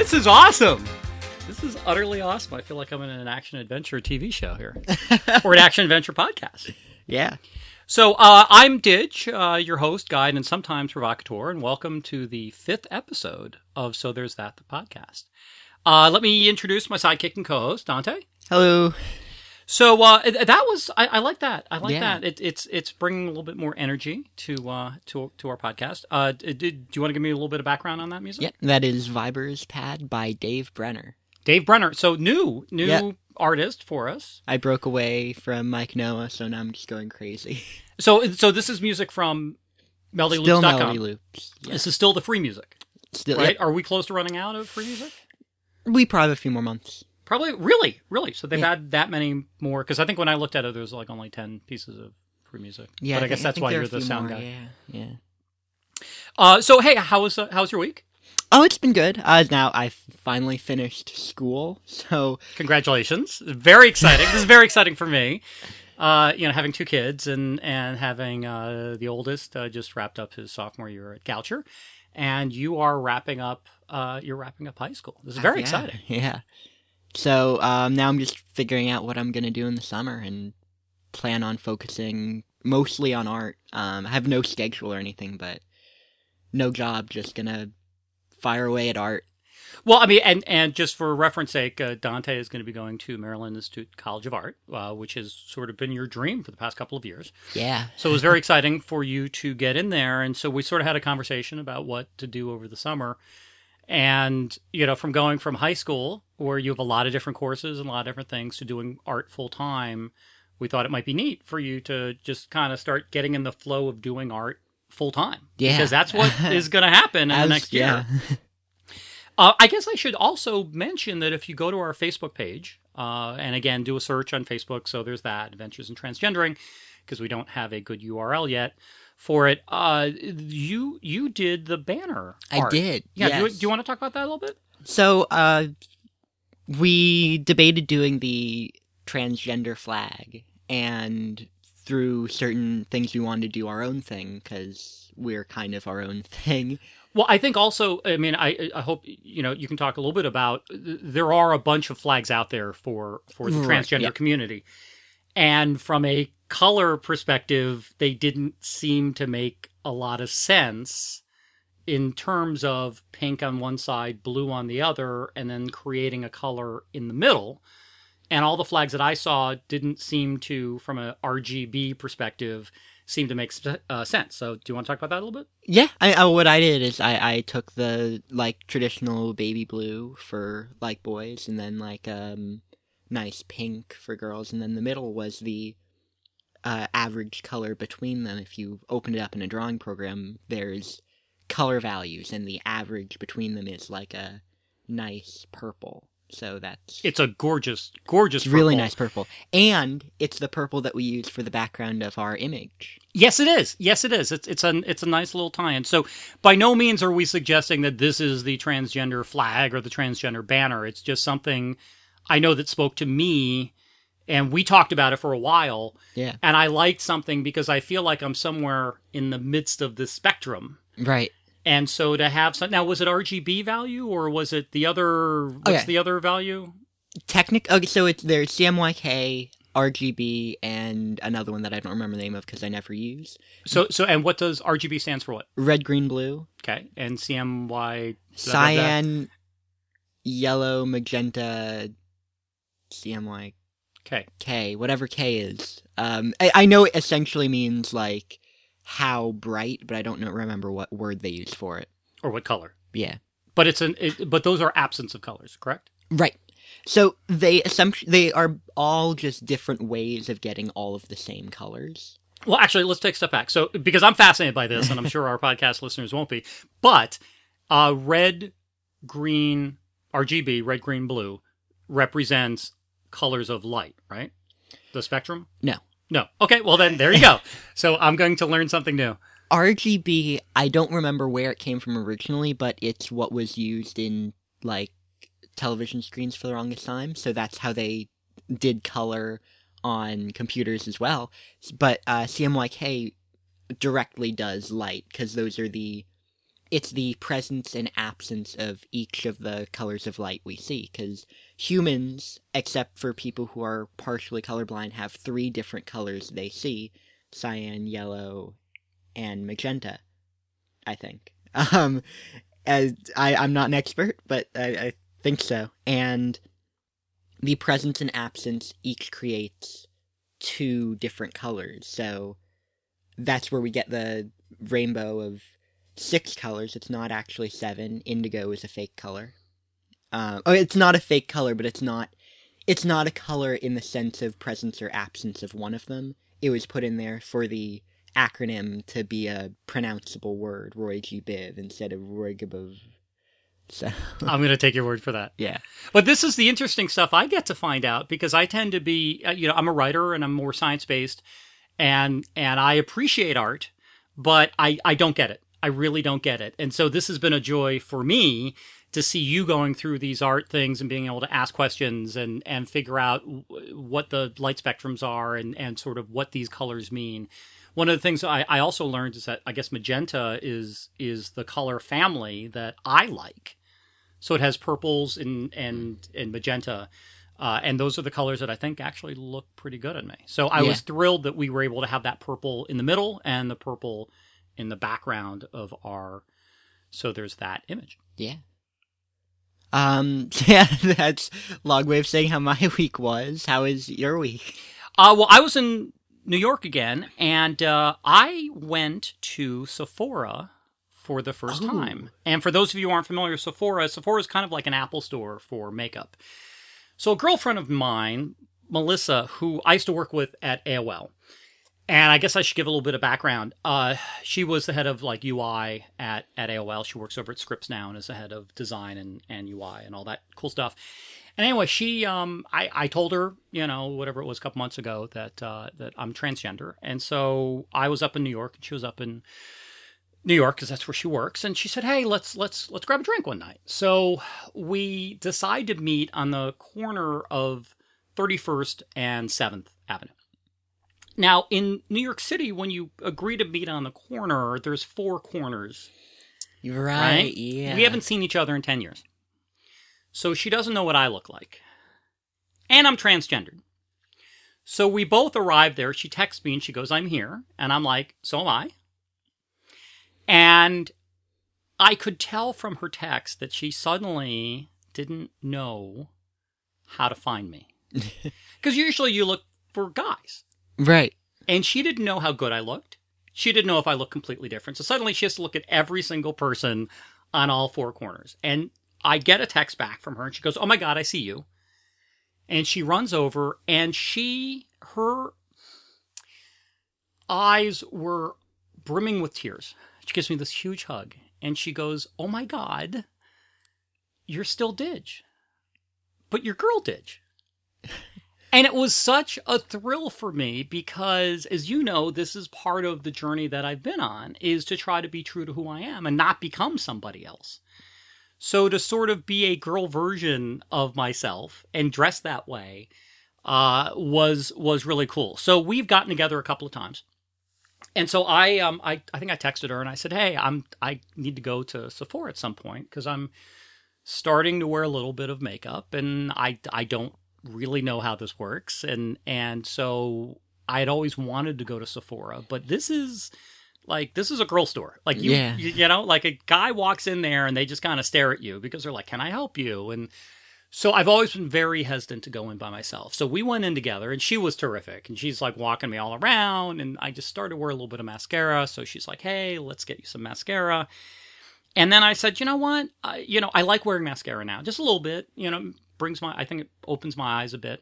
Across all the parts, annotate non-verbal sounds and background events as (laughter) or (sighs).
This is awesome. This is utterly awesome. I feel like I'm in an action adventure TV show here, (laughs) or an action adventure podcast. Yeah. So uh, I'm Didge, uh, your host, guide, and sometimes provocateur, and welcome to the fifth episode of So There's That the podcast. Uh, let me introduce my sidekick and co-host, Dante. Hello. So uh, that was I, I like that. I like Yeah. that. It, it's it's bringing a little bit more energy to uh, to to our podcast. Uh, did, do you want to give me a little bit of background on that music? Yep, that is Viber's Pad by Dave Brenner. Dave Brenner. So new new Yeah. artist for us. I broke away from Mike Noah, so now I'm just going crazy. (laughs) So so this is music from Still MelodyLoops.com. Melody Loops. Yeah. This is still the free music, Still, right? yep. Are we close to running out of free music? We probably have a few more months. Probably, really, really. So they've Yeah. had that many more because I think when I looked at it, there was like only ten pieces of free music. Yeah, but I, thi- guess that's think why you're the sound more, guy. Yeah, yeah. Uh, so hey, how was uh, how was your week? Oh, it's been good. Uh, now I've finally finished school, so Congratulations! Very exciting. this is very exciting for me. Uh, you know, having two kids and and having uh, the oldest uh, just wrapped up his sophomore year at Goucher, and you are wrapping up. Uh, you're wrapping up high school. This is very yeah, exciting. Yeah. So um, now I'm just figuring out what I'm gonna do in the summer and plan on focusing mostly on art. Um, I have no schedule or anything, but no job. Just gonna fire away at art. Well, I mean, and and just for reference sake, uh, Dante is going to be going to Maryland Institute College of Art, uh, which has sort of been your dream for the past couple of years. Yeah. So it was very (laughs) exciting for you to get in there, and so we sort of had a conversation about what to do over the summer. And you know, from going from high school where you have a lot of different courses and a lot of different things to doing art full time, we thought it might be neat for you to just kind of start getting in the flow of doing art full time. Yeah. because that's what (laughs) is going to happen in the next year. yeah. (laughs) Uh, I guess I should also mention that if you go to our Facebook page, uh, and again, do a search on Facebook, so there's that Adventures in Transgendering, because we don't have a good URL yet for it. Uh, you you did the banner. I art. did. Yeah. Do, you, do you want to talk about that a little bit? So, uh, we debated doing the transgender flag, and through certain things, we wanted to do our own thing because we're kind of our own (laughs) thing. Well, I think also, I mean, I I hope you know you can talk a little bit about. There are a bunch of flags out there for for the Right, transgender yeah. community, and from a color perspective, they didn't seem to make a lot of sense in terms of pink on one side, blue on the other, and then creating a color in the middle. And all the flags that I saw didn't seem to, from a RGB perspective, seem to make uh, sense. So, do you want to talk about that a little bit? Yeah, I, I what I did is I I took the like traditional baby blue for like boys, and then like um nice pink for girls, and then the middle was the uh, average color between them. If you open it up in a drawing program, there's color values, and the average between them is like a nice purple. So that's It's a gorgeous, gorgeous, really nice purple, and it's the purple that we use for the background of our image. Yes, it is. Yes, it is. It's it's a it's a nice little tie-in. So, by no means are we suggesting that this is the transgender flag or the transgender banner. It's just something I know that spoke to me, and we talked about it for a while. Yeah, And I liked something because I feel like I'm somewhere in the midst of this spectrum. right. And so to have some now, was it RGB value or was it the other? Oh, what's Okay. the other value? Technic. Okay, so it's there's CMYK, RGB, and another one that I don't remember the name of because I never use. So so and what does RGB stands for? What? Red, green, blue, Okay, and CMY cyan, yellow, magenta, CMYK, K, whatever K is. Um, I, I know it essentially means like how bright, but I don't know remember what word they use for it. or what color? Yeah. But it's an it, but those are absence of colors, correct? Right. So they assumption they are all just different ways of getting all of the same colors. Well, actually, let's take a step back. So, because I'm fascinated by this, and I'm sure our (laughs) podcast listeners won't be, but uh, red, green, RGB, red, green, blue, represents colors of light, right? The spectrum? No. No. Okay, well, then there you go. (laughs) so, I'm going to learn something new. RGB, I don't remember where it came from originally, but it's what was used in like television screens for the longest time. So that's how they did color on computers as well. But uh, CMYK directly does light because those are the it's the presence and absence of each of the colors of light we see because humans except for people who are partially colorblind have three different colors they see cyan yellow and magenta i think. (laughs) Um as I, i'm not an expert but I, I think so. And the presence and absence each creates two different colors. So that's where we get the rainbow of six colors. It's not actually seven. Indigo is a fake color. Um, oh, it's not a fake color, but it's not. It's not a color in the sense of presence or absence of one of them. It was put in there for the acronym to be a pronounceable word, Roy G. Biv, instead of Roy Gabov. So (laughs) I'm going to take your word for that. yeah, But this is the interesting stuff I get to find out because I tend to be, uh, you know, I'm a writer and I'm more science based, and and I appreciate art, but I I don't get it. I really don't get it. And so this has been a joy for me to see you going through these art things and being able to ask questions and and figure out w- what the light spectrums are and and sort of what these colors mean. One of the things I, I also learned is that I guess magenta is is the color family that I like. So it has purples and and and magenta. Uh, and those are the colors that I think actually look pretty good on me. So I Yeah. was thrilled that we were able to have that purple in the middle and the purple in the background of our. So there's that image. yeah. Um, (laughs) yeah, that's log way of saying how my (laughs) week was. How is your week? Uh, well, I was in New York again, and uh, I went to Sephora for the first Oh. time. And for those of you who aren't familiar with Sephora, Sephora is kind of like an Apple store for makeup. So a girlfriend of mine, Melissa, who I used to work with at AOL, and I guess I should give a little bit of background. Uh, she was the head of like UI at, at AOL. She works over at Scripps now and is the head of design and, and UI and all that cool stuff. And anyway, she, um, I, I told her, you know, whatever it was a couple months ago that, uh, that I'm transgender. And so I was up in New York and she was up in New York because that's where she works. And she said, Hey, let's, let's, let's grab a drink one night. So we decide to meet on the corner of 31st and 7th Avenue. Now, in New York City, when you agree to meet on the corner, there's four corners Right, Right? yeah. we haven't seen each other in 10 years. So she doesn't know what I look like. And I'm transgendered. So we both arrive there. She texts me and she goes, I'm here. And I'm like, so am I. And I could tell from her text that she suddenly didn't know how to find me. (laughs) Because usually you look for guys. Right. And she didn't know how good I looked. She didn't know if I looked completely different. So suddenly she has to look at every single person on all four corners. And I get a text back from her and she goes, Oh my God, I see you. And she runs over and she, her eyes were brimming with tears. She gives me this huge hug and she goes, Oh my God, you're still Didge. But you're girl Didge. And it was such a thrill for me because, as you know, this is part of the journey that I've been on is to try to be true to who I am and not become somebody else. So to sort of be a girl version of myself and dress that way uh, was was really cool. So we've gotten together a couple of times, and so I um I, I think I texted her and I said, hey, I'm I need to go to Sephora at some point because I'm starting to wear a little bit of makeup and I I don't really know how this works and and so I had always wanted to go to Sephora, but this is like this is a girl store. Like you Yeah. you, you know, like a guy walks in there and they just kind of stare at you because they're like, "Can I help you?" And so I've always been very hesitant to go in by myself. So we went in together and she was terrific and she's like walking me all around and I just started to wear a little bit of mascara. So she's like, "Hey, let's get you some mascara." And then I said, "You know what? I, you know, I like wearing mascara now. Just a little bit, you know, brings my I think it opens my eyes a bit."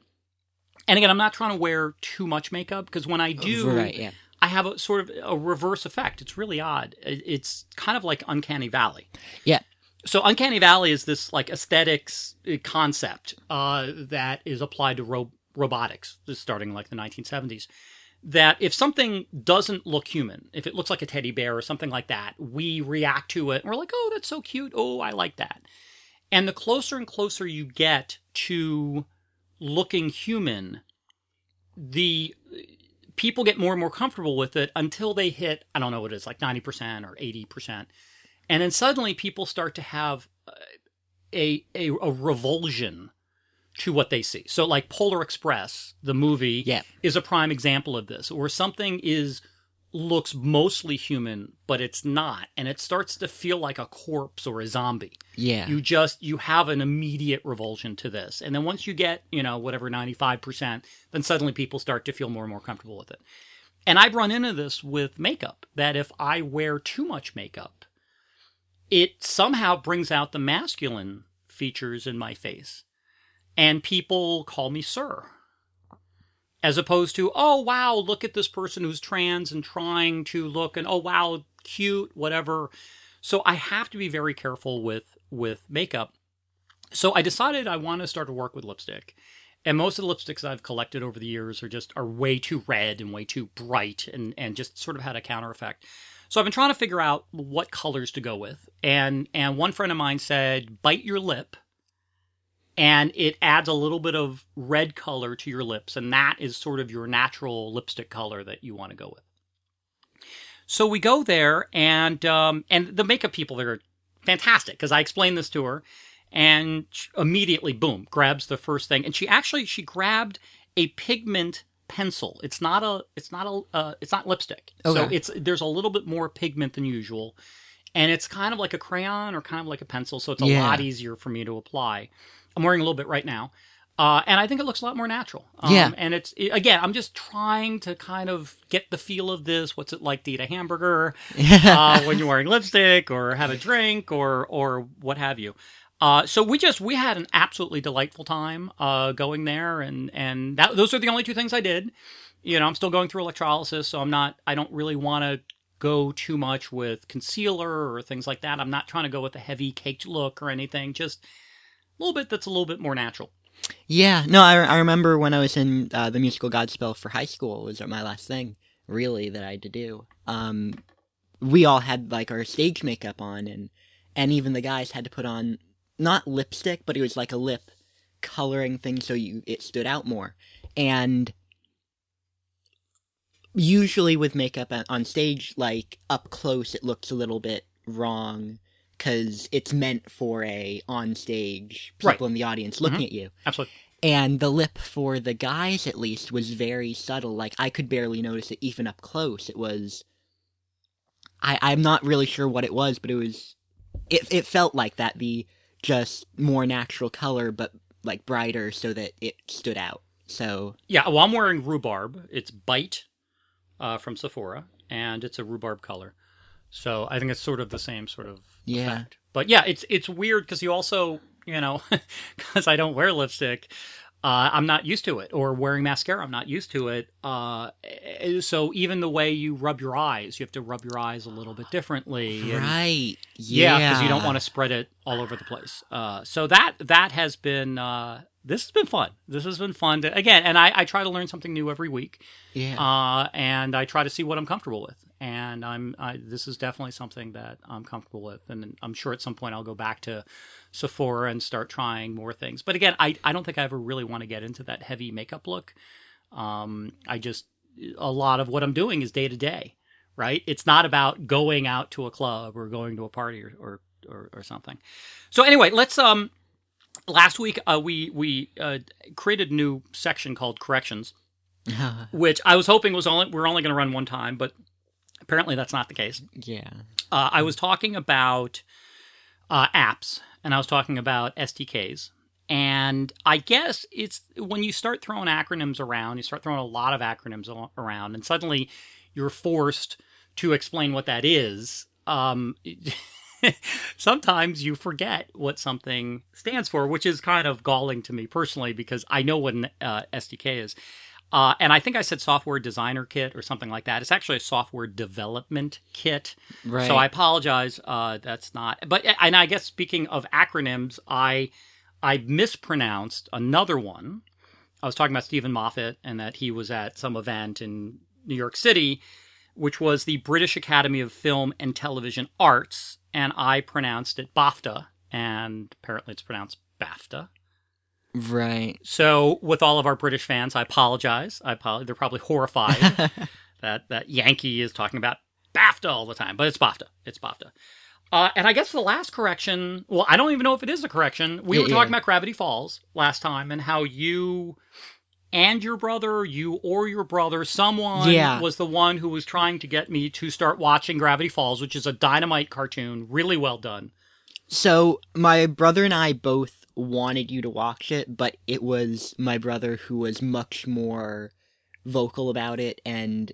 And again, I'm not trying to wear too much makeup because when I do, Right, yeah. I have a sort of a reverse effect. It's really odd. It's kind of like Uncanny Valley. Yeah. So Uncanny Valley is this like aesthetics uh, concept uh, that is applied to ro- robotics, starting like the 1970s. That if something doesn't look human, if it looks like a teddy bear or something like that, we react to it. And we're like, oh, that's so cute. Oh, I like that. And the closer and closer you get to looking human, the people get more and more comfortable with it until they hit, I don't know what it is, like 90% or 80%. and then suddenly people start to have uh, a a, a revulsion to what they see. So, like Polar Express, the movie, Yeah. is a prime example of this, where something is looks mostly human, but it's not, and it starts to feel like a corpse or a zombie. Yeah. You just you have an immediate revulsion to this, and then once you get you know whatever ninety five percent, then suddenly people start to feel more and more comfortable with it. And I've run into this with makeup that if I wear too much makeup, it somehow brings out the masculine features in my face. And people call me sir. As opposed to, oh wow, look at this person who's trans and trying to look and oh wow, cute, whatever. So I have to be very careful with with makeup. So I decided I want to start to work with lipstick. And most of the lipsticks I've collected over the years are just are way too red and way too bright and and just sort of had a counter effect. So I've been trying to figure out what colors to go with. And and one friend of mine said bite your lip and it adds a little bit of red color to your lips and that is sort of your natural lipstick color that you want to go with. So we go there and um and the makeup people there are fantastic because I explained this to her and immediately boom grabs the first thing and she actually she grabbed a pigment pencil it's not a it's not a uh, it's not lipstick Okay. so it's there's a little bit more pigment than usual and it's kind of like a crayon or kind of like a pencil so it's a Yeah. lot easier for me to apply i'm wearing a little bit right now uh, and I think it looks a lot more natural. Um, Yeah. And it's, again, I'm just trying to kind of get the feel of this. What's it like to eat a hamburger? uh, when you're wearing lipstick or have a drink or or what have you. Uh, so we just we had an absolutely delightful time uh, going there, and and that, those are the only two things I did. You know, I'm still going through electrolysis, so I'm not. I don't really want to go too much with concealer or things like that. I'm not trying to go with a heavy caked look or anything. Just little bit that's a little bit more natural. Yeah, no, I, I remember when I was in uh, the musical Godspell for high school was my last thing, really, that I had to do. Um, we all had like our stage makeup on, and and even the guys had to put on not lipstick, but it was like a lip coloring thing, so you it stood out more. And usually with makeup on- on stage, like up close, it looks a little bit wrong because it's meant for a on stage people Right. in the audience looking at you. Absolutely. And the lip for the guys, at least, was very subtle. Like I could barely notice it even up close. It was. I I'm not really sure what it was, but it was. It it felt like that. The just more natural color, but like brighter, so that it stood out. So Yeah, well, I'm wearing rhubarb. It's Bite uh, from Sephora, and it's a rhubarb color. So I think it's sort of the same sort of Yeah. effect. But yeah, it's it's weird because you also, you know, (laughs) because I don't wear lipstick, uh, I'm not used to it. Or wearing mascara, I'm not used to it. Uh, eh, so even the way you rub your eyes, you have to rub your eyes a little bit differently. and- right, yeah, yeah, because you don't want to spread it all over the place. Uh, so that that has been uh, this has been fun. This has been fun to, again, and I, I try to learn something new every week, Yeah, uh, and I try to see what I'm comfortable with. And I'm I, this is definitely something that I'm comfortable with, and I'm sure at some point I'll go back to Sephora and start trying more things. But again, I I don't think I ever really want to get into that heavy makeup look. Um, I just a lot of what I'm doing is day to day, right? It's not about going out to a club or going to a party or or, or, or something. So anyway, let's um. Last week, uh, we we uh, created a new section called corrections, (laughs) which I was hoping was only we're only going to run one time, but apparently that's not the case. yeah, Uh, I was talking about uh, apps, and I was talking about SDKs. And I guess it's when you start throwing acronyms around, you start throwing a lot of acronyms around, and suddenly you're forced to explain what that is. Um, (laughs) sometimes you forget what something stands for, which is kind of galling to me personally because I know what an uh, SDK is. Uh, and I think I said software designer kit or something like that. It's actually a software development kit. right. So I apologize. Uh, that's not. But and I guess speaking of acronyms, I I mispronounced another one. I was talking about Steven Moffat and that he was at some event in New York City, which was the British Academy of Film and Television Arts, and I pronounced it BAFTA, and apparently it's pronounced BAFTA. Right. So, with all of our British fans, I apologize. I apologize. They're probably horrified (laughs) that that Yankee is talking about BAFTA all the time, but it's BAFTA. It's BAFTA. Uh, and I guess the last correction, well, I don't even know if it is a correction. We Yeah, were talking yeah. about Gravity Falls last time and how you and your brother, you or your brother, someone Yeah. was the one who was trying to get me to start watching Gravity Falls, which is a dynamite cartoon, really well done. So my brother and I both wanted you to watch it, but it was my brother who was much more vocal about it and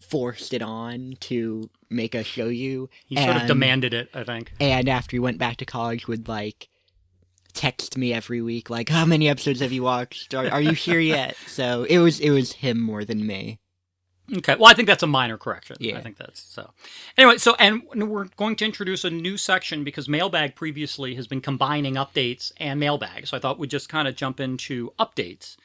forced it on to make us show you. He sort of demanded it, I think. And after he went back to college, would like text me every week, like, "How many episodes have you watched? Are, are you here yet?" (laughs) So it was it was him more than me. Okay. Well, I think that's a minor correction. Yeah. I think that's so. Anyway, so and we're going to introduce a new section because Mailbag previously has been combining updates and Mailbag. So I thought we'd just kind of jump into updates.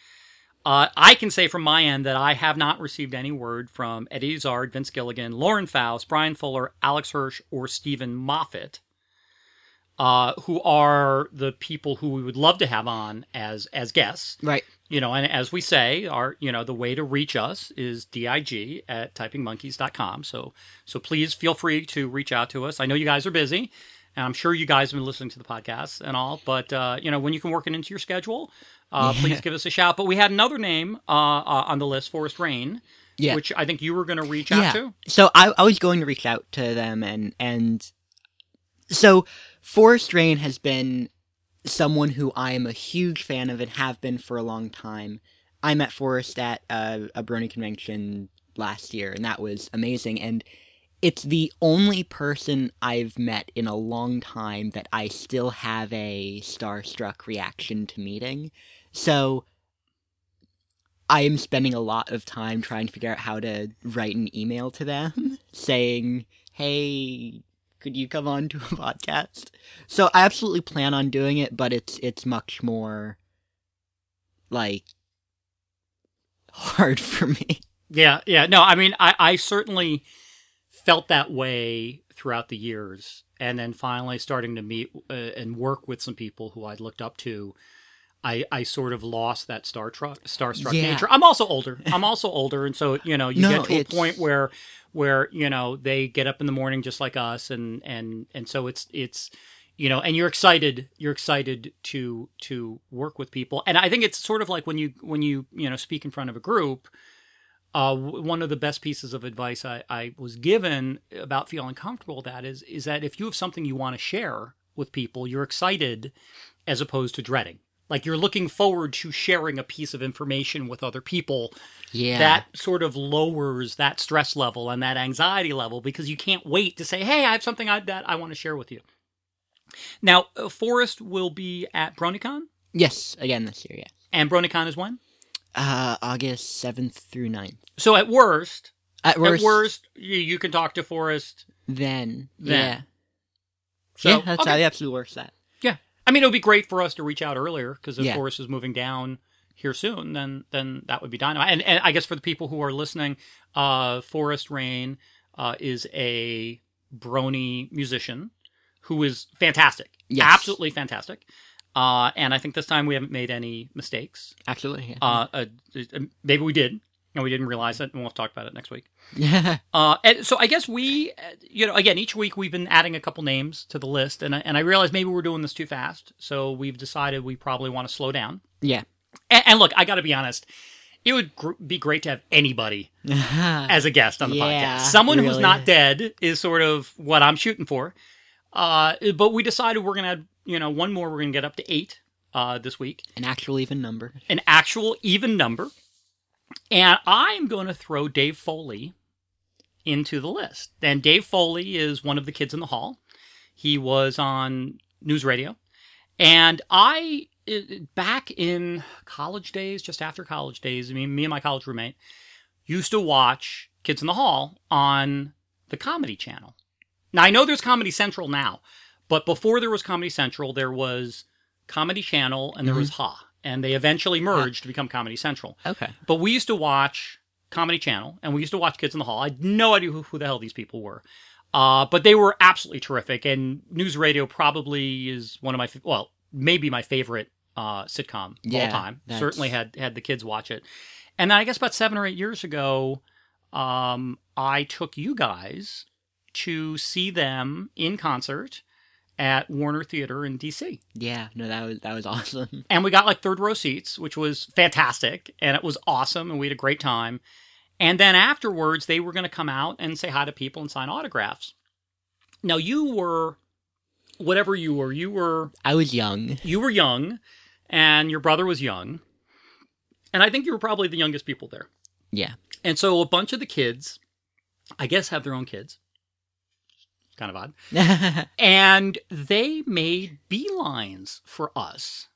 Uh, I can say from my end that I have not received any word from Eddie Izzard, Vince Gilligan, Lauren Faust, Bryan Fuller, Alex Hirsch, or Steven Moffat, uh, who are the people who we would love to have on as as guests Right. you know, and as we say, our you know the way to reach us is dig at typingmonkeys.com. So so please feel free to reach out to us. I know you guys are busy, and I'm sure you guys have been listening to the podcast and all, but uh, you know when you can work it into your schedule, uh, please give us a shout. But we had another name uh, uh, on the list, Forest Rain, Yeah. which I think you were going to reach out yeah. to. So I, I was going to reach out to them and and so Forest Rain has been someone who I am a huge fan of and have been for a long time. I met Forest at a, a Brony convention last year, and that was amazing. And it's the only person I've met in a long time that I still have a starstruck reaction to meeting. So I am spending a lot of time trying to figure out how to write an email to them (laughs) saying, hey, could you come on to a (laughs) podcast? So I absolutely plan on doing it, but it's it's much more like hard (laughs) for me. Yeah, yeah. No, I mean, I, I certainly felt that way throughout the years. And then finally starting to meet uh, and work with some people who I'd looked up to, I, I sort of lost that star truck, starstruck Yeah. nature. I'm also older. I'm also older. And so, you know, you No, get to a point where, where, you know, they get up in the morning just like us. And, and, and so it's, it's, you know, and you're excited, you're excited to, to work with people. And I think it's sort of like when you, when you, you know, speak in front of a group, uh, one of the best pieces of advice I, I was given about feeling comfortable with that is is that if you have something you want to share with people, you're excited as opposed to dreading. Like you're looking forward to sharing a piece of information with other people. Yeah. That sort of lowers that stress level and that anxiety level because you can't wait to say, "Hey, I have something I, that I want to share with you." Now, uh, Forest will be at BronyCon, Yes, again this year, yeah. and BronyCon is when? Uh August 7th through 9th. So at worst, At worst, at worst, you, you can talk to Forest then. Then. Yeah. So, yeah, that's okay. the absolute worst that. I mean, it would be great for us to reach out earlier because if Yeah. Forest is moving down here soon, then then that would be dynamite. And, and I guess for the people who are listening, uh, Forest Rain uh, is a brony musician who is fantastic, Yes. absolutely fantastic. Uh, and I think this time we haven't made any mistakes. Absolutely. Yeah. Uh, uh, uh, maybe we did, and we didn't realize it, and we'll talk about it next week. (laughs) yeah. Uh, and so I guess we, you know, again, each week we've been adding a couple names to the list, and I, and I realized maybe we're doing this too fast, so we've decided we probably want to slow down. Yeah. And, and look, I got to be honest, it would gr- be great to have anybody (laughs) as a guest on the Yeah, podcast. Someone who's not dead is sort of what I'm shooting for. Uh, but we decided we're gonna, add, you know, one more. We're gonna get up to eight uh, this week An actual even number. an actual even number. And I'm going to throw Dave Foley into the list. And Dave Foley is one of the kids in the hall. He was on NewsRadio. And I, back in college days, just after college days, I mean, me and my college roommate used to watch Kids in the Hall on the Comedy Channel. Now, I know there's Comedy Central now, but before there was Comedy Central, there was Comedy Channel and there mm-hmm. was Ha. And they eventually merged to become Comedy Central. Okay. But we used to watch Comedy Channel and we used to watch Kids in the Hall. I had no idea who, who the hell these people were. Uh, but they were absolutely terrific. And NewsRadio probably is one of my, well, maybe my favorite uh, sitcom of Yeah, all time. that's- Certainly had, had the kids watch it. And then I guess about seven or eight years ago, um, I took you guys to see them in concert at Warner Theater in DC. Yeah, no, that was that was (laughs) awesome. And we got like third row seats, which was fantastic. And it was awesome. And we had a great time. And then afterwards, they were going to come out and say hi to people and sign autographs. Now, you were, whatever you were, you were, I was young. you were young and your brother was young. And I think you were probably the youngest people there. Yeah. And so a bunch of the kids, I guess, have their own kids. Kind of odd. (laughs) And they made beelines for us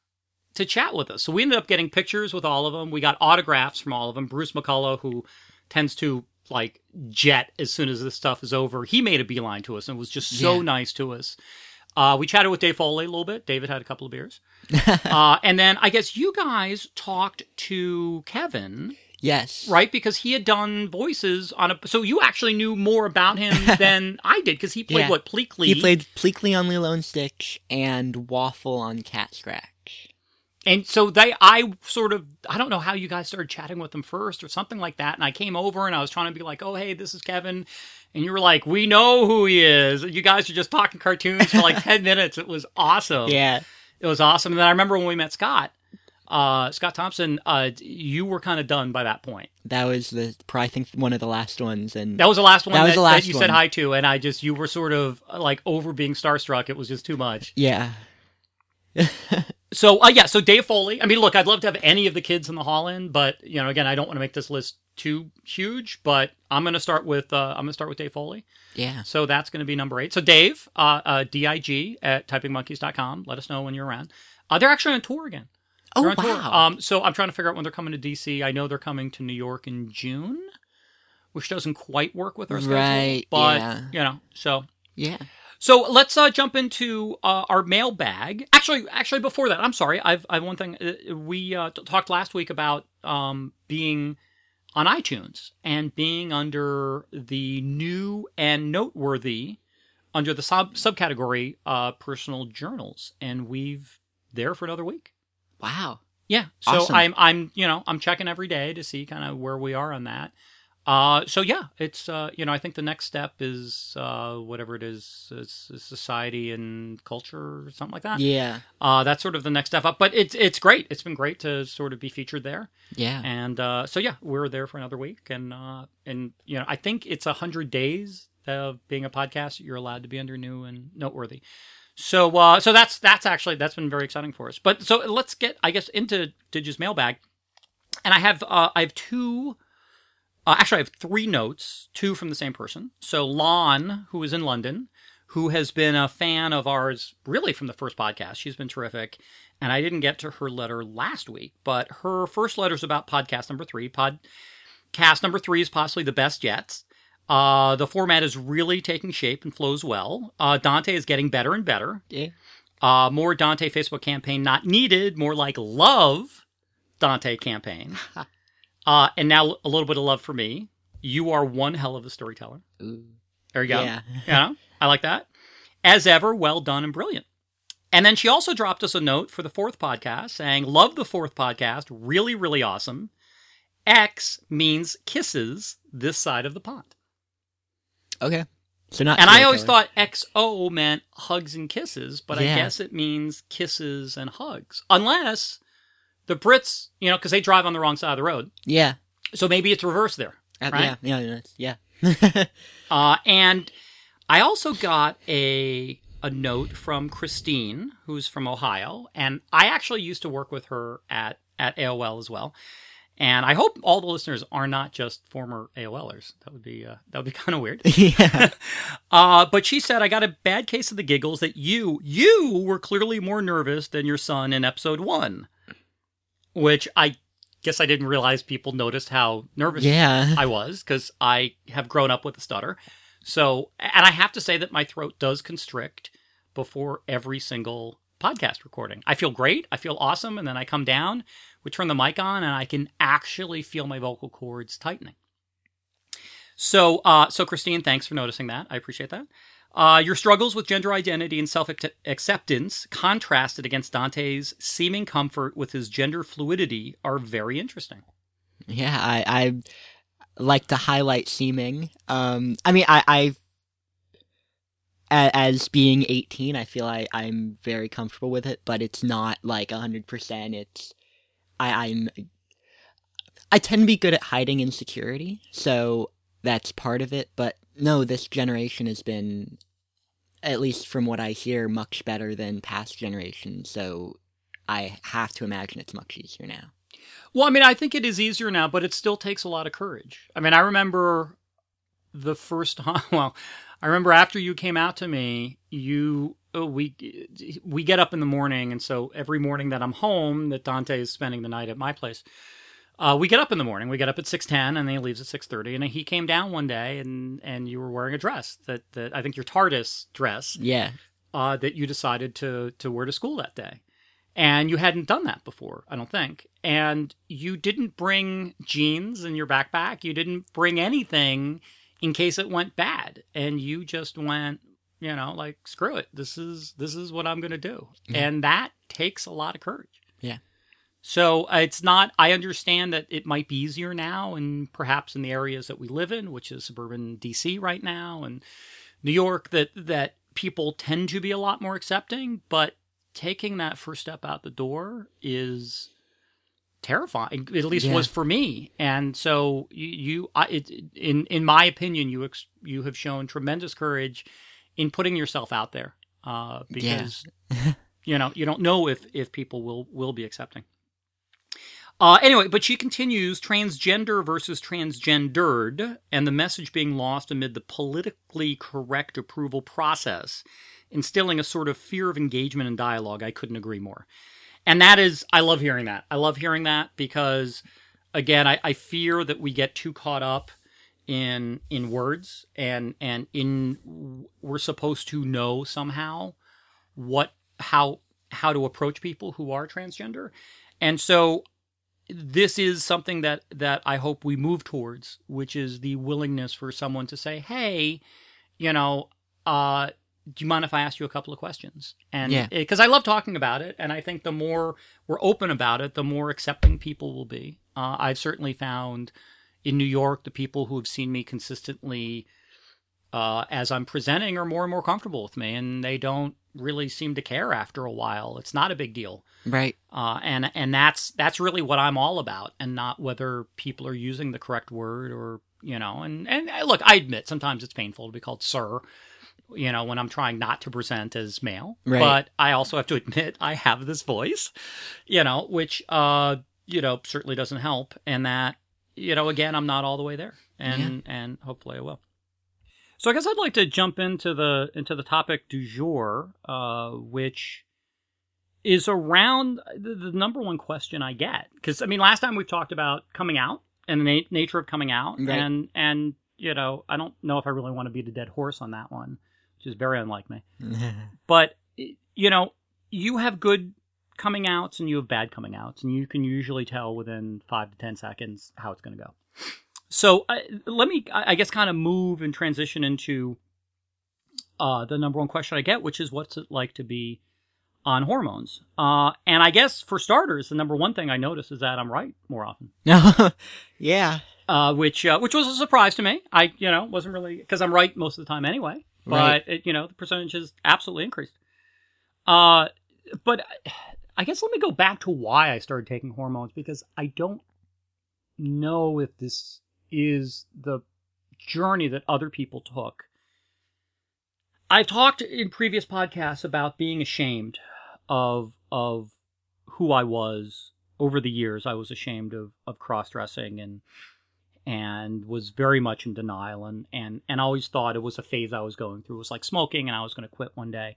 to chat with us. So we ended up getting pictures with all of them. We got autographs from all of them. Bruce McCulloch, who tends to like jet as soon as this stuff is over, he made a beeline to us and was just so Yeah. nice to us. Uh, we chatted with Dave Foley a little bit. David had a couple of beers. (laughs) uh, and then I guess you guys talked to Kevin, yes. right? Because he had done voices on a. So you actually knew more about him (laughs) than I did because he played Yeah. what Pleakley. He played Pleakley on Lilo and Stitch and Waffle on Cat Scratch. And so they, I sort of, I don't know how you guys started chatting with them first or something like that. And I came over and I was trying to be like, oh, hey, this is Kevin. And you were like, we know who he is. You guys are just talking cartoons for like (laughs) 10 minutes. It was awesome. Yeah. It was awesome. And then I remember when we met Scott, uh, Scott Thompson, uh, you were kind of done by that point. That was the probably I think one of the last ones and That was the last one That that, was the last that you said hi to. And I just, you were sort of like over being starstruck. It was just too much. yeah. (laughs) So uh, yeah, so Dave Foley. I mean, look, I'd love to have any of the kids in the hall in, but you know, again, I don't want to make this list too huge. But I'm going to start with uh, I'm going to start with Dave Foley. Yeah. So that's going to be number eight. So Dave, uh, uh, dig at typingmonkeys.com. Let us know when you're around. Uh, they're actually on tour again. Oh wow. Um, so I'm trying to figure out when they're coming to DC. I know they're coming to New York in June, which doesn't quite work with our schedule. Right, But yeah. you know, so yeah. so let's uh, jump into uh, our mailbag. Actually, actually, before that, I'm sorry. I've I've one thing. Uh, We uh, talked last week about um, being on iTunes and being under the new and noteworthy under the sub subcategory uh, personal journals, and we've there for another week. Wow. Yeah. So Awesome. I'm I'm you know I'm checking every day to see kind of where we are on that. Uh, so yeah, it's uh, you know I think the next step is uh, whatever it is, is, is society and culture or something like that. Yeah. Uh, that's sort of the next step up. But it's it's great. It's been great to sort of be featured there. Yeah. And uh, so yeah, we're there for another week, and uh, and you know I think it's a hundred days of being a podcast. You're allowed to be under new and noteworthy. So uh, so that's that's actually that's been very exciting for us. But so let's get I guess into Digi's mailbag, and I have uh, I have two. Uh, actually, I have three notes, two from the same person. So Lon, who is in London, who has been a fan of ours really from the first podcast. She's been terrific. And I didn't get to her letter last week, but her first letter is about podcast number three. Podcast number three is possibly the best yet. Uh, the format is really taking shape and flows well. Uh, Dante is getting better and better. Yeah. Uh, more Dante Facebook campaign not needed, more like love Dante campaign. (laughs) uh, and now a little bit of love for me. You are one hell of a storyteller. Ooh. There you go. Yeah. Know, I like that. As ever, well done and brilliant. And then she also dropped us a note for the fourth podcast saying, Love the fourth podcast. Really, really awesome. X means kisses this side of the pond. Okay. So not. And I always storyteller. thought XO meant hugs and kisses, but I guess it means kisses and hugs. Unless the Brits, you know, because they drive on the wrong side of the road. Yeah. So maybe it's reversed there. Uh, Right? Yeah. Yeah. Yeah. yeah. (laughs) Uh, and I also got a a note from Christine, who's from Ohio, and I actually used to work with her at at AOL as well. And I hope all the listeners are not just former AOLers. That would be uh, that would be (laughs) kind of weird. (laughs) yeah. (laughs) Uh, but she said I got a bad case of the giggles that you you were clearly more nervous than your son in episode one, which I guess I didn't realize people noticed how nervous Yeah. I was because I have grown up with a stutter. So, and I have to say that my throat does constrict before every single podcast recording. I feel great. I feel awesome. And then I come down, we turn the mic on, and I can actually feel my vocal cords tightening. So, uh, so Christine, thanks for noticing that. I appreciate that. Uh, your struggles with gender identity and self acceptance, contrasted against Dante's seeming comfort with his gender fluidity, are very interesting. Yeah, I, I like to highlight seeming. Um, I mean, I, I, as being 18, I feel I I'm very comfortable with it, but it's not like 100%. It's I I'm I tend to be good at hiding insecurity, so that's part of it, but no, this generation has been at least from what I hear much better than past generations, so I have to imagine it's much easier now. Well, I mean, I think it is easier now, but it still takes a lot of courage. I mean, I remember the first. (laughs) Well, I remember after you came out to me, you oh, we we get up in the morning, and so every morning that I'm home, that Dante is spending the night at my place. Uh, we get up in the morning. We get up at six ten, and then he leaves at six thirty. And he came down one day, and and you were wearing a dress that that I think your TARDIS dress Yeah. uh, that you decided to to wear to school that day, and you hadn't done that before, I don't think. And you didn't bring jeans in your backpack. You didn't bring anything in case it went bad, and you just went, you know, like screw it. This is this is what I'm going to do, Mhm. and that takes a lot of courage. Yeah. So uh, it's not. I understand that it might be easier now, and perhaps in the areas that we live in, which is suburban DC right now, and New York, that that people tend to be a lot more accepting. But taking that first step out the door is terrifying. At least Yeah. was for me. And so you, you I, it, in in my opinion, you ex, you have shown tremendous courage in putting yourself out there, uh, Yeah. because (laughs) you know you don't know if if people will will be accepting. Uh, anyway, but she continues transgender versus transgendered, and the message being lost amid the politically correct approval process, instilling a sort of fear of engagement and dialogue. I couldn't agree more. And that is, I love hearing that. I love hearing that because, again, I, I fear that we get too caught up in in words and and in we're supposed to know somehow what how how to approach people who are transgender, and so this is something that that I hope we move towards, which is the willingness for someone to say, "Hey, you know, uh, do you mind if I ask you a couple of questions?" And Yeah. because I love talking about it, and I think the more we're open about it, the more accepting people will be. Uh, I've certainly found in New York the people who have seen me consistently uh, as I'm presenting are more and more comfortable with me, and they don't really seem to care after a while. It's not a big deal Right. uh, and and that's that's really what I'm all about, and not whether people are using the correct word or you know. And and look, I admit sometimes it's painful to be called sir, you know, when I'm trying not to present as male. Right. But I also have to (laughs) admit I have this voice, you know, which uh you know certainly doesn't help, and that you know again I'm not all the way there, and and hopefully I will. So I guess I'd like to jump into the into the topic du jour, uh, which is around the, the number one question I get because I mean last time we've talked about coming out and the na- nature of coming out Right. and and you know I don't know if I really want to beat a dead horse on that one, which is very unlike me. (laughs) But you know you have good coming outs and you have bad coming outs and you can usually tell within five to ten seconds how it's going to go. So uh, let me I guess kind of move and transition into uh, the number one question I get, which is what's it like to be on hormones? Uh, and I guess for starters, the number one thing I notice is that I'm right more often, (laughs) yeah. uh, which uh, which was a surprise to me. I you know wasn't really because I'm right most of the time anyway, but Right. it, you know the percentage has absolutely increased. Uh, but I guess let me go back to why I started taking hormones because I don't know if this is the journey that other people took. I've talked in previous podcasts about being ashamed of of who I was over the years. I was ashamed of of cross dressing and and was very much in denial and and and always thought it was a phase I was going through. It was like smoking and I was going to quit one day.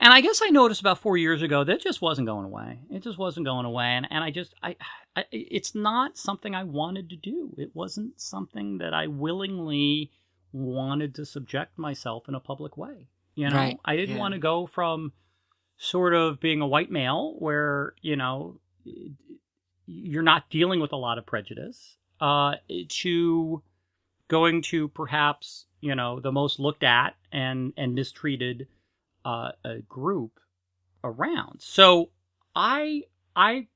And I guess I noticed about four years ago that just wasn't going away. It just wasn't going away, and and I just I, I it's not something I wanted to do. It wasn't something that I willingly wanted to subject myself in a public way. You know, Right, I didn't yeah. want to go from sort of being a white male where you know you're not dealing with a lot of prejudice uh, to going to perhaps you know the most looked at and and mistreated uh, a group around. So I I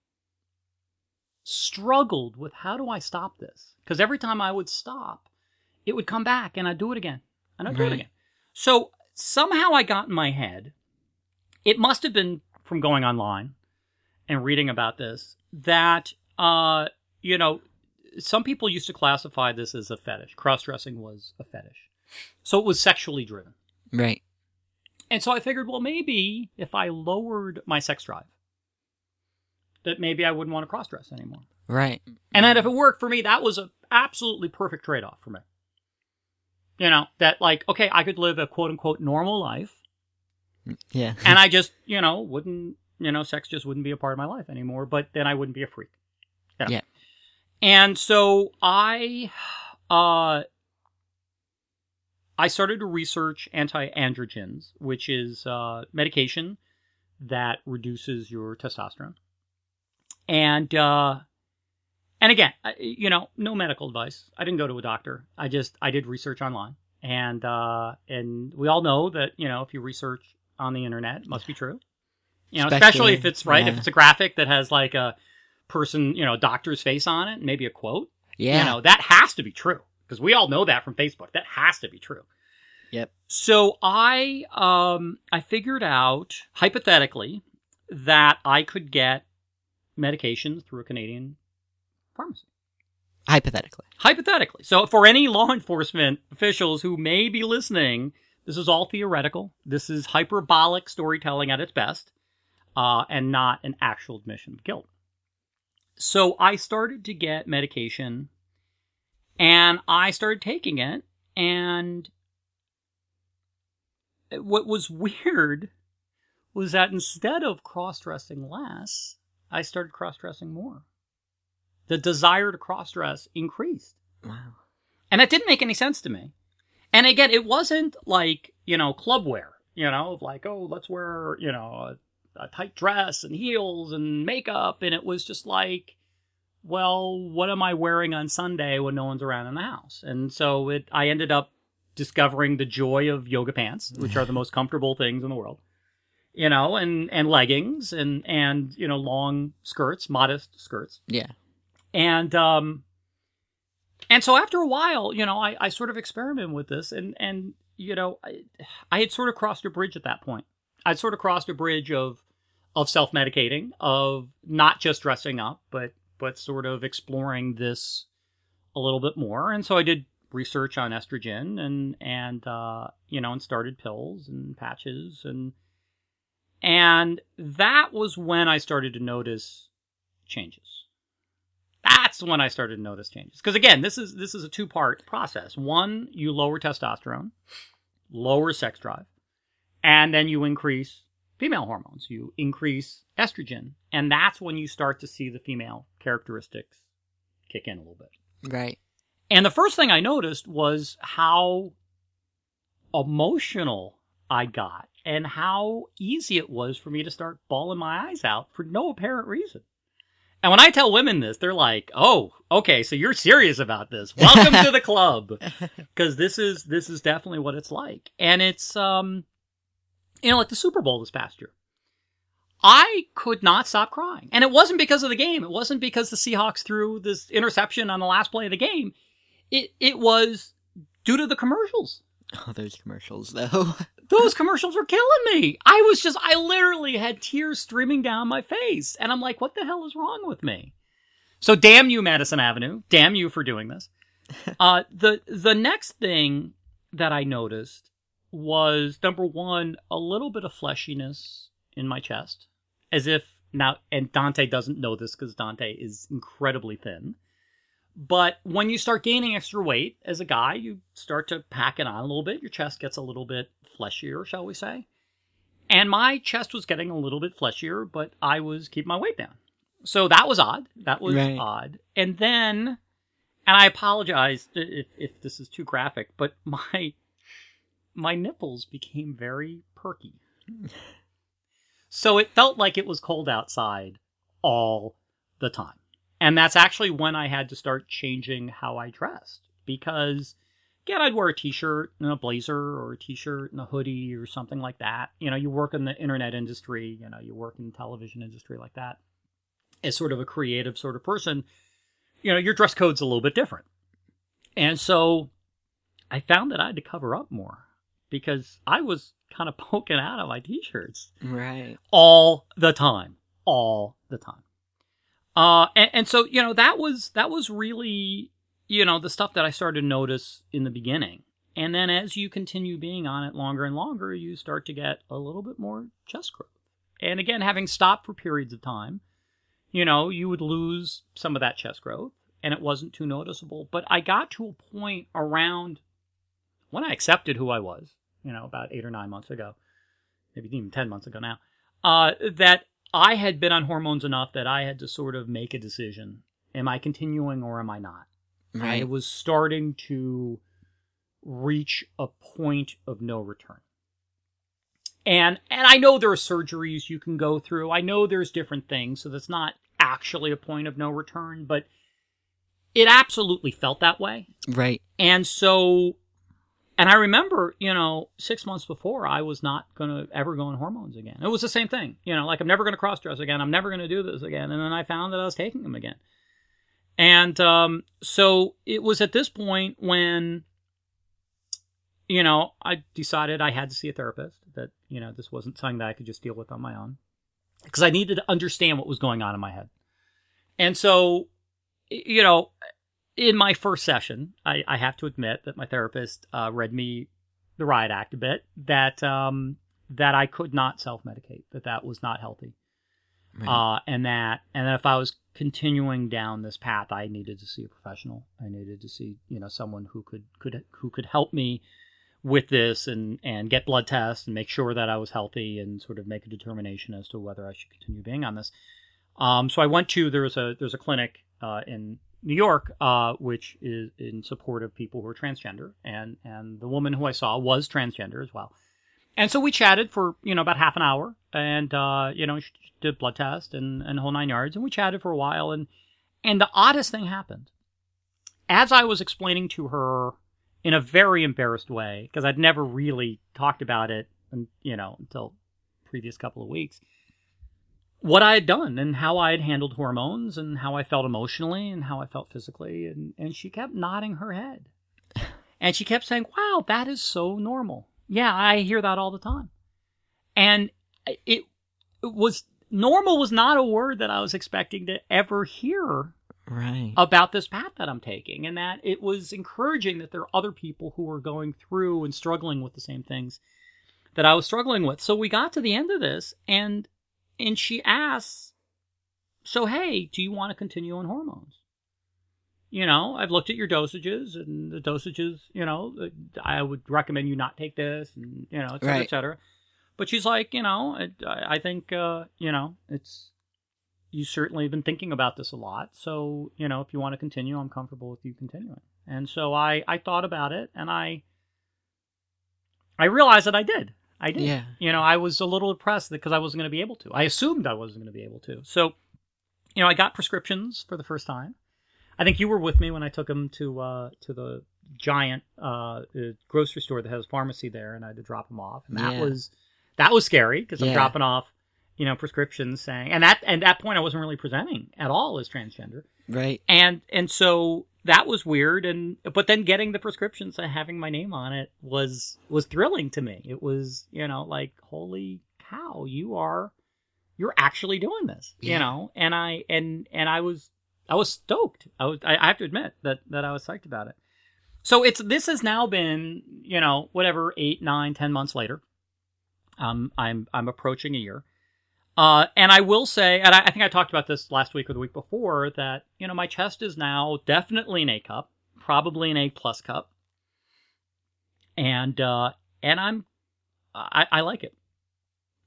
struggled with how do I stop this because every time I would stop, it would come back and I'd do it again and I'd do it again. So somehow I got in my head, it must have been from going online and reading about this, that, uh, you know, some people used to classify this as a fetish. Cross dressing was a fetish. So it was sexually driven. Right. And so I figured, well, maybe if I lowered my sex drive, that maybe I wouldn't want to cross dress anymore. Right. And then if it worked for me, that was an absolutely perfect trade off for me. You know, that like, okay, I could live a quote unquote normal life Yeah. and (laughs) I just, you know, wouldn't, you know, sex just wouldn't be a part of my life anymore, but then I wouldn't be a freak. You know? Yeah. And so I, uh, I started to research anti-androgens, which is uh, medication that reduces your testosterone. And uh, and again, you know, no medical advice. I didn't go to a doctor. I just I did research online, and uh, and we all know that you know if you research on the internet, it must be true. You know, especially if it's right, if it's a graphic that has like a person, you know, doctor's face on it, maybe a quote. Yeah. You know, that has to be true because we all know that from Facebook. That has to be true. Yep. So I um I figured out hypothetically that I could get medication through a Canadian pharmacy. Hypothetically. Hypothetically. So for any law enforcement officials who may be listening, this is all theoretical. This is hyperbolic storytelling at its best, uh, and not an actual admission of guilt. So I started to get medication and I started taking it and what was (laughs) weird was that instead of cross-dressing less, I started cross-dressing more. The desire to cross-dress increased. Wow. And that didn't make any sense to me. And again, it wasn't like, you know, club wear, you know, of like, oh, let's wear, you know, a, tight dress and heels and makeup. And it was just like, well, what am I wearing on Sunday when no one's around in the house? And so it, I ended up discovering the joy of yoga pants, which are the most comfortable things in the world, you know, and, and leggings and, and, you know, long skirts, modest skirts Yeah. and um and so after a while you know i, I sort of experimented with this and and you know I, I had sort of crossed a bridge at that point i'd sort of crossed a bridge of of self-medicating of not just dressing up but but sort of exploring this a little bit more and so i did research on estrogen and and uh you know and started pills and patches and and that was when i started to notice changes that's when I started to notice changes. Because again, this is this is a two part process. One, you lower testosterone, lower sex drive, and then you increase female hormones. You increase estrogen, and that's when you start to see the female characteristics kick in a little bit. Right. And the first thing I noticed was how emotional I got and how easy it was for me to start bawling my eyes out for no apparent reason. And when I tell women this, they're like, "Oh, okay, so you're serious about this. Welcome to the club." (laughs) Cuz this is this is definitely what it's like. And it's um you know, like the Super Bowl this past year. I could not stop crying. And it wasn't because of the game. It wasn't because the Seahawks threw this interception on the last play of the game. It it was due to the commercials. (laughs) Oh, those commercials though. (laughs) Those commercials were killing me. I was just, I literally had tears streaming down my face. And I'm like, what the hell is wrong with me? So damn you, Madison Avenue. Damn you for doing this. (laughs) uh, the, the next thing that I noticed was number one, a little bit of fleshiness in my chest. As if now, and Dante doesn't know this because Dante is incredibly thin. But when you start gaining extra weight as a guy, you start to pack it on a little bit. Your chest gets a little bit fleshier, shall we say. And my chest was getting a little bit fleshier, but I was keeping my weight down. So that was odd. That was Right. odd. And then, and I apologize if, if this is too graphic, but (laughs) my, my nipples became very perky. Hmm. So it felt like it was cold outside all the time. And that's actually when I had to start changing how I dressed because again, I'd wear a t-shirt and a blazer or a t-shirt and a hoodie or something like that. You know, you work in the internet industry, you know, you work in the television industry like that. As sort of a creative sort of person, you know, your dress code's a little bit different. And so I found that I had to cover up more. Because I was kind of (laughs) poking out of my t-shirts Right. all the time, all the time. Uh, and, and so you know that was that was really you know the stuff that I started to notice in the beginning, and then as you continue being on it longer and longer, you start to get a little bit more chest growth. And again, having stopped for periods of time, you know, you would lose some of that chest growth, and it wasn't too noticeable. But I got to a point around when I accepted who I was, you know, about eight or nine months ago, maybe even 10 months ago now, uh, that I had been on hormones enough that I had to sort of make a decision. Am I continuing or am I not? Right. I was starting to reach a point of no return. And and I know there are surgeries you can go through. I know there's different things, so that's not actually a point of no return, but it absolutely felt that way. Right. And so, and I remember, you know, six months before, I was not going to ever go on hormones again. It was the same thing, you know, like I'm never going to cross dress again. I'm never going to do this again. And then I found that I was taking them again. And um, so it was at this point when, you know, I decided I had to see a therapist, that, you know, this wasn't something that I could just deal with on my own because I needed to understand what was going on in my head. And so, you know, in my first session, I, I have to admit that my therapist uh, read me the riot act a bit. That um, that I could not self medicate. That that was not healthy. Right. Uh, and that and that if I was continuing down this path, I needed to see a professional. I needed to see you know someone who could could who could help me with this and and get blood tests and make sure that I was healthy and sort of make a determination as to whether I should continue being on this. Um, so I went to there's a there's a clinic uh, in New York, uh, which is in support of people who are transgender, and and the woman who I saw was transgender as well. And so we chatted for you know about half an hour, and uh, you know she did blood test and and whole nine yards, and we chatted for a while, and and the oddest thing happened. As I was explaining to her in a very embarrassed way, because I'd never really talked about it, and you know until previous couple of weeks what I had done and how I had handled hormones and how I felt emotionally and how I felt physically. And, and she kept nodding her head. (laughs) And she kept saying, wow, that is so normal. Yeah, I hear that all the time. And it, it was normal was not a word that I was expecting to ever hear Right. about this path that I'm taking, and that it was encouraging that there are other people who are going through and struggling with the same things that I was struggling with. So we got to the end of this, and and she asks, "So hey, do you want to continue on hormones?" You know, I've looked at your dosages, and the dosages, you know, I would recommend you not take this, and you know, et cetera, Right. et cetera. But she's like, you know, I, I think, uh, you know, it's you certainly have been thinking about this a lot. So, you know, if you want to continue, I'm comfortable with you continuing. And so I, I thought about it and I, I realized that I did. I did. Yeah. You know, I was a little depressed because I wasn't going to be able to. I assumed I wasn't going to be able to. So, you know, I got prescriptions for the first time. I think you were with me when I took them to, uh, to the giant, uh, uh, grocery store that has a pharmacy there and I had to drop them off. And that Yeah. was, that was scary because I'm dropping off you know prescriptions saying and that and that point I wasn't really presenting at all as transgender Right. and and so that was weird and but then getting the prescriptions and having my name on it was was thrilling to me. It was you know like holy cow you are you're actually doing this you know? And I and and I was I was stoked. I was I, I have to admit that that I was psyched about it. So it's this has now been you know whatever eight nine ten months later. Um I'm I'm approaching a year uh, and I will say, and I, I think I talked about this last week or the week before, that you know my chest is now definitely an A cup, probably an A plus cup, and uh, and I'm I, I like it.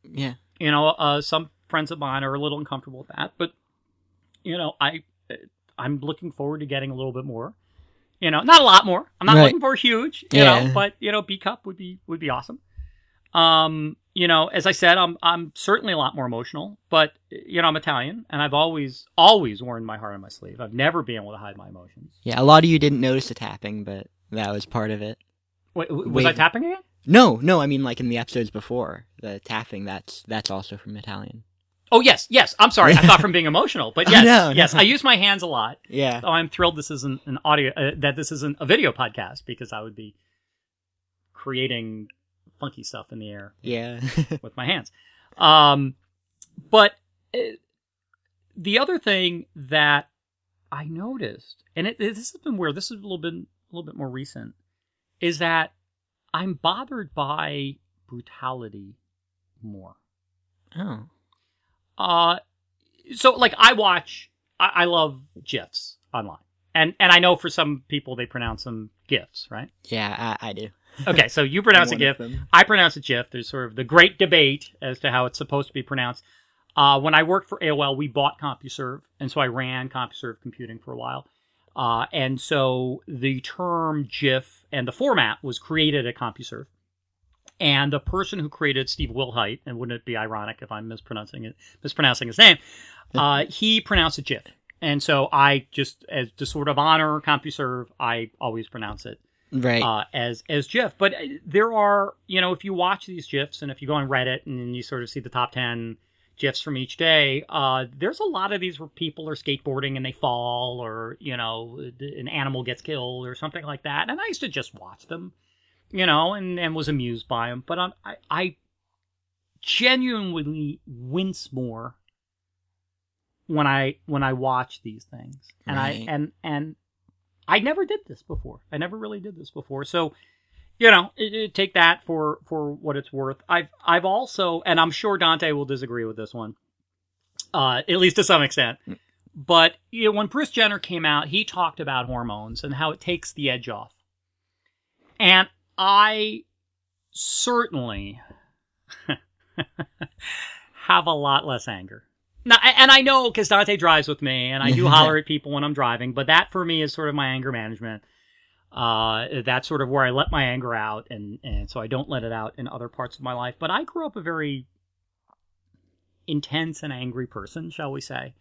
Yeah. You know, uh, some friends of mine are a little uncomfortable with that, but you know, I I'm looking forward to getting a little bit more. You know, not a lot more. I'm not Right. looking for huge. You Yeah. know, but you know, B cup would be would be awesome. Um, you know, as I said, I'm I'm certainly a lot more emotional, but you know, I'm Italian, and I've always always worn my heart on my sleeve. I've never been able to hide my emotions. Yeah. A lot of you didn't notice the tapping, but that was part of it. Wait, was Wait. I tapping again? No, no. I mean, like in the episodes before, the tapping. That's that's also from Italian. Oh yes, yes. I'm sorry. I thought from (laughs) being emotional, but yes, No, no. yes. I use my hands a lot. Yeah. Oh, I'm thrilled this isn't an audio uh, that this isn't a video podcast because I would be creating funky stuff in the air Yeah. (laughs) with my hands. Um, but uh, the other thing that I noticed, and it, this has been weird. This is a little bit a little bit more recent, is that I'm bothered by brutality more. oh. Uh, so like I watch, I, I love gifs online, and and I know for some people they pronounce them gifs, right? Yeah, I, I do. Okay, so you (laughs) pronounce of gif. I pronounce it GIF. There's sort of the great debate as to how it's supposed to be pronounced. Uh, when I worked for AOL, we bought CompuServe, and so I ran CompuServe computing for a while. Uh, and so the term GIF and the format was created at CompuServe. And the person who created Steve Wilhite, and wouldn't it be ironic if I'm mispronouncing it, mispronouncing his name, (laughs) uh, he pronounced it GIF. And so I just, as to sort of honor CompuServe, I always pronounce it Right. uh, as as GIF. But uh, there are, you know, if you watch these GIFs and if you go on Reddit and you sort of see the top ten GIFs from each day, uh, there's a lot of these where people are skateboarding and they fall, or you know, an animal gets killed or something like that. And I used to just watch them, you know, and and was amused by them. But um, I I genuinely wince more when I when I watch these things, and Right. I and and I never did this before. I never really did this before. So, you know, it, it- take that for for what it's worth. I've I've also, and I'm sure Dante will disagree with this one, uh, at least to some extent. But you know, when Bruce Jenner came out, he talked about hormones and how it takes the edge off. And I certainly (laughs) have a lot less anger. Now, and I know because Dante drives with me, and I do (laughs) holler at people when I'm driving. But that for me is sort of my anger management. Uh, that's sort of where I let my anger out, and and so I don't let it out in other parts of my life. But I grew up a very intense and angry person, shall we say,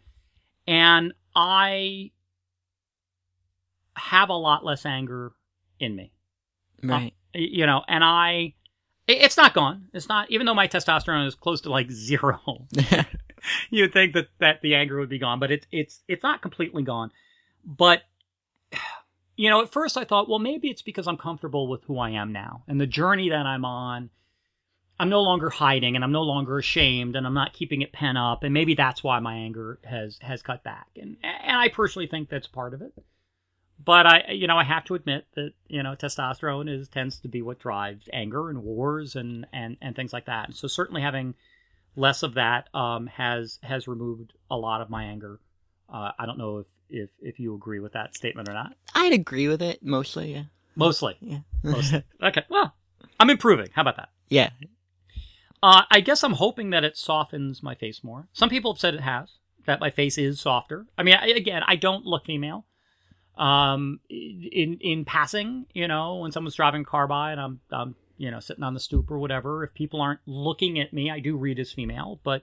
and I have a lot less anger in me right. you know, and I, it's not gone. It's not, even though my testosterone is close to like (laughs) zero. (laughs) (laughs) You'd think that that the anger would be gone, but it's it's it's not completely gone. But (sighs) you know, at first I thought, well, maybe it's because I'm comfortable with who I am now and the journey that I'm on. I'm no longer hiding, and I'm no longer ashamed, and I'm not keeping it pent up, and maybe that's why my anger has has cut back. And and I personally think that's part of it but I, you know, I have to admit that you know testosterone is tends to be what drives anger and wars and and and things like that. So certainly having less of that um, has has removed a lot of my anger. Uh, I don't know if if if you agree with that statement or not. I'd agree with it mostly. Yeah. Mostly, Yeah. mostly. okay. Well, I'm improving. How about that? yeah. Uh, I guess I'm hoping that it softens my face more. Some people have said it has. That my face is softer. I mean, I, again, I don't look female. Um, in in passing, you know, when someone's driving a car by and I'm, I'm, you know, sitting on the stoop or whatever, if people aren't looking at me, I do read as female. But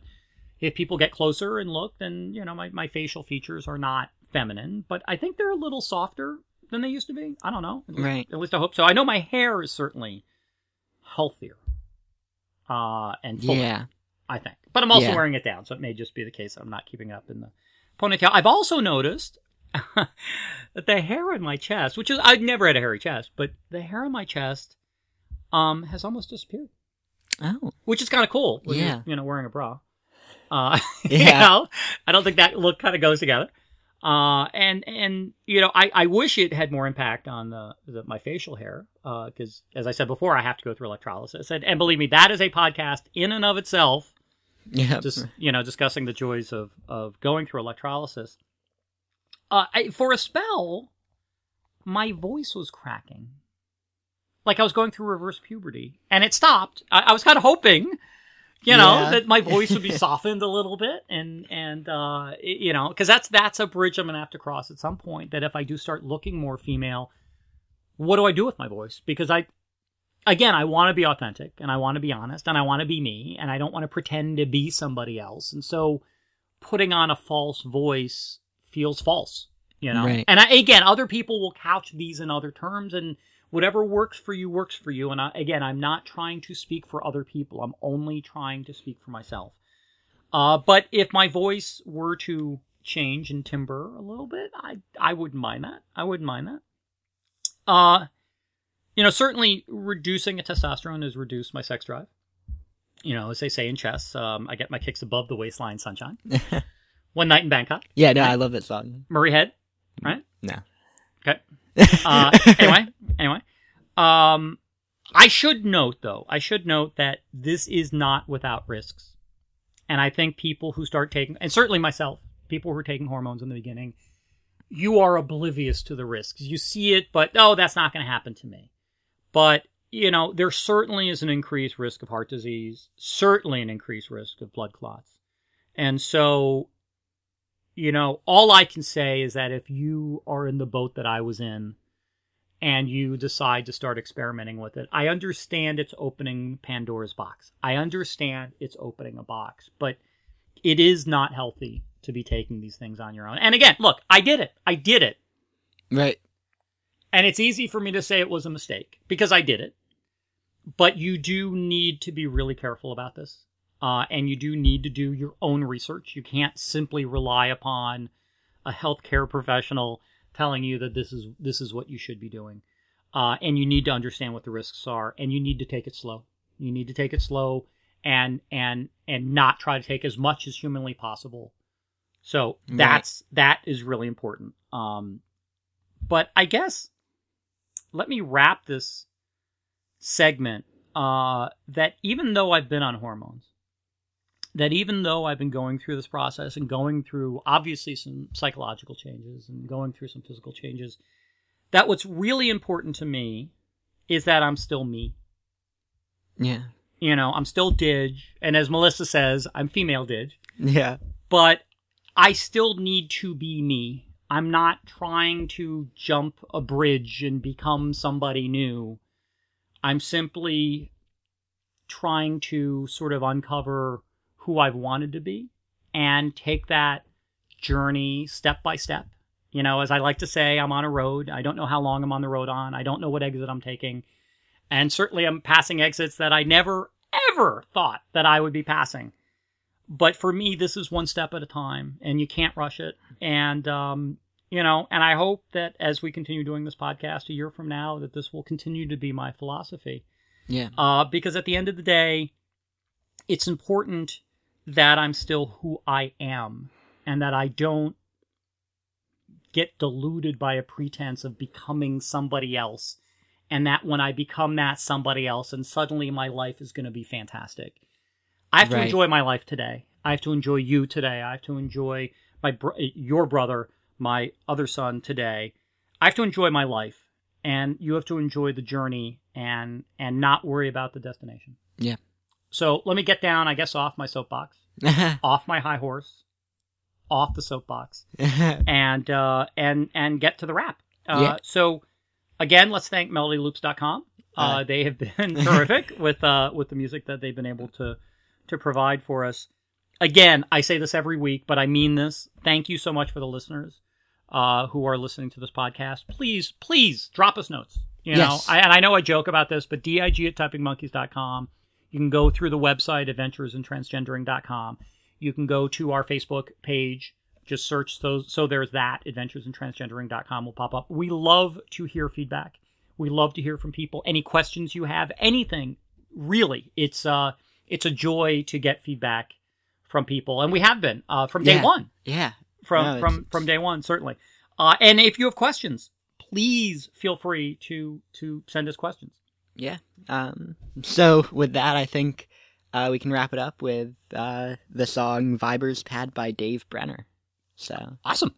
if people get closer and look, then you know, my my facial features are not feminine, but I think they're a little softer than they used to be. I don't know. At least, Right. At least I hope so. I know my hair is certainly healthier. Uh, and fuller. Yeah. I think. But I'm also Yeah. wearing it down, so it may just be the case that I'm not keeping up in the ponytail. I've also noticed (laughs) that the hair on my chest, which is I've never had a hairy chest, but the hair on my chest um has almost disappeared, Oh. which is kind of cool. Yeah. you know, wearing a bra. Uh, (laughs) you Yeah. know, I don't think that look kind of goes together. Uh, and and you know, I, I wish it had more impact on the, the my facial hair, uh because as I said before, I have to go through electrolysis, and, and believe me, that is a podcast in and of itself Yeah. just you know discussing the joys of of going through electrolysis uh I, for a spell my voice was cracking like i was going through reverse puberty and it stopped i, I was kind of hoping you know Yeah. that my voice would be (laughs) softened a little bit and and uh it- you know because that's that's a bridge i'm gonna have to cross at some point that if i do start looking more female what do i do with my voice because i again, I want to be authentic and I want to be honest and I want to be me and I don't want to pretend to be somebody else. And so putting on a false voice feels false, you know? Right. And I, again, other people will couch these in other terms and whatever works for you works for you. And I, again, I'm not trying to speak for other people. I'm only trying to speak for myself. Uh, but if my voice were to change and timbre a little bit, I, I wouldn't mind that. I wouldn't mind that. Uh, you know, certainly reducing a testosterone has reduced my sex drive. You know, as they say in chess, um, I get my kicks above the waistline sunshine. (laughs) One night in Bangkok, yeah, no, I love that song. Murray Head, right? No. Okay. Uh, (laughs) anyway, anyway, um, I should note though, I should note that this is not without risks, and I think people who start taking, and certainly myself, people who are taking hormones in the beginning, you are oblivious to the risks. You see it, but oh, that's not going to happen to me. But you know, there certainly is an increased risk of heart disease, certainly an increased risk of blood clots, and so you know, all I can say is that if you are in the boat that I was in and you decide to start experimenting with it, I understand it's opening Pandora's box. I understand it's opening a box, but it is not healthy to be taking these things on your own. And again, look, I did it. I did it. Right. And it's easy for me to say it was a mistake because I did it. But you do need to be really careful about this. Uh, and you do need to do your own research. You can't simply rely upon a healthcare professional telling you that this is this is what you should be doing. Uh, and you need to understand what the risks are, and you need to take it slow. You need to take it slow, and and and not try to take as much as humanly possible. So Right. that's that is really important. Um, but I guess let me wrap this segment uh, that even though I've been on hormones, that even though I've been going through this process and going through obviously some psychological changes and going through some physical changes, that what's really important to me is that I'm still me. Yeah. You know, I'm still Didge, and as Melissa says, I'm female Didge Yeah. but I still need to be me. I'm not trying to jump a bridge and become somebody new. I'm simply trying to sort of uncover who I've wanted to be and take that journey step by step. You know, as I like to say, I'm on a road. I don't know how long I'm on the road on. I don't know what exit I'm taking. And certainly I'm passing exits that I never, ever thought that I would be passing but for me this is one step at a time and you can't rush it and um you know and i hope that as we continue doing this podcast a year from now that this will continue to be my philosophy Yeah. uh because at the end of the day it's important that i'm still who i am and that i don't get deluded by a pretense of becoming somebody else and that when i become that somebody else and suddenly my life is going to be fantastic I have to enjoy my life today. I have to enjoy you today. I have to enjoy my br- your brother, my other son today. I have to enjoy my life, and you have to enjoy the journey and and not worry about the destination. Yeah. So let me get down, I guess, off my soapbox, (laughs) off my high horse, off the soapbox, (laughs) and uh, and and get to the wrap. Uh, Yeah. So again, let's thank melodyloops.com. Uh, they have been (laughs) terrific with uh, with the music that they've been able to to provide for us. Again, I say this every week, but I mean this. Thank you so much for the listeners uh, who are listening to this podcast. Please, please drop us notes. You know, Yes. I, and I know I joke about this, but dig at typingmonkeys.com. You can go through the website adventuresintransgendering.com. You can go to our Facebook page. Just search so so there's that adventuresintransgendering.com will pop up. We love to hear feedback. We love to hear from people. Any questions you have, anything really. It's uh it's a joy to get feedback from people, and we have been uh, from day Yeah. one yeah. from No, from from day one certainly. Uh, and if you have questions, please feel free to to send us questions. Yeah. Um, so with that, I think uh, we can wrap it up with uh, the song "Vibers Pad" by Dave Brenner. So Awesome.